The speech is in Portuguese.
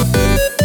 Música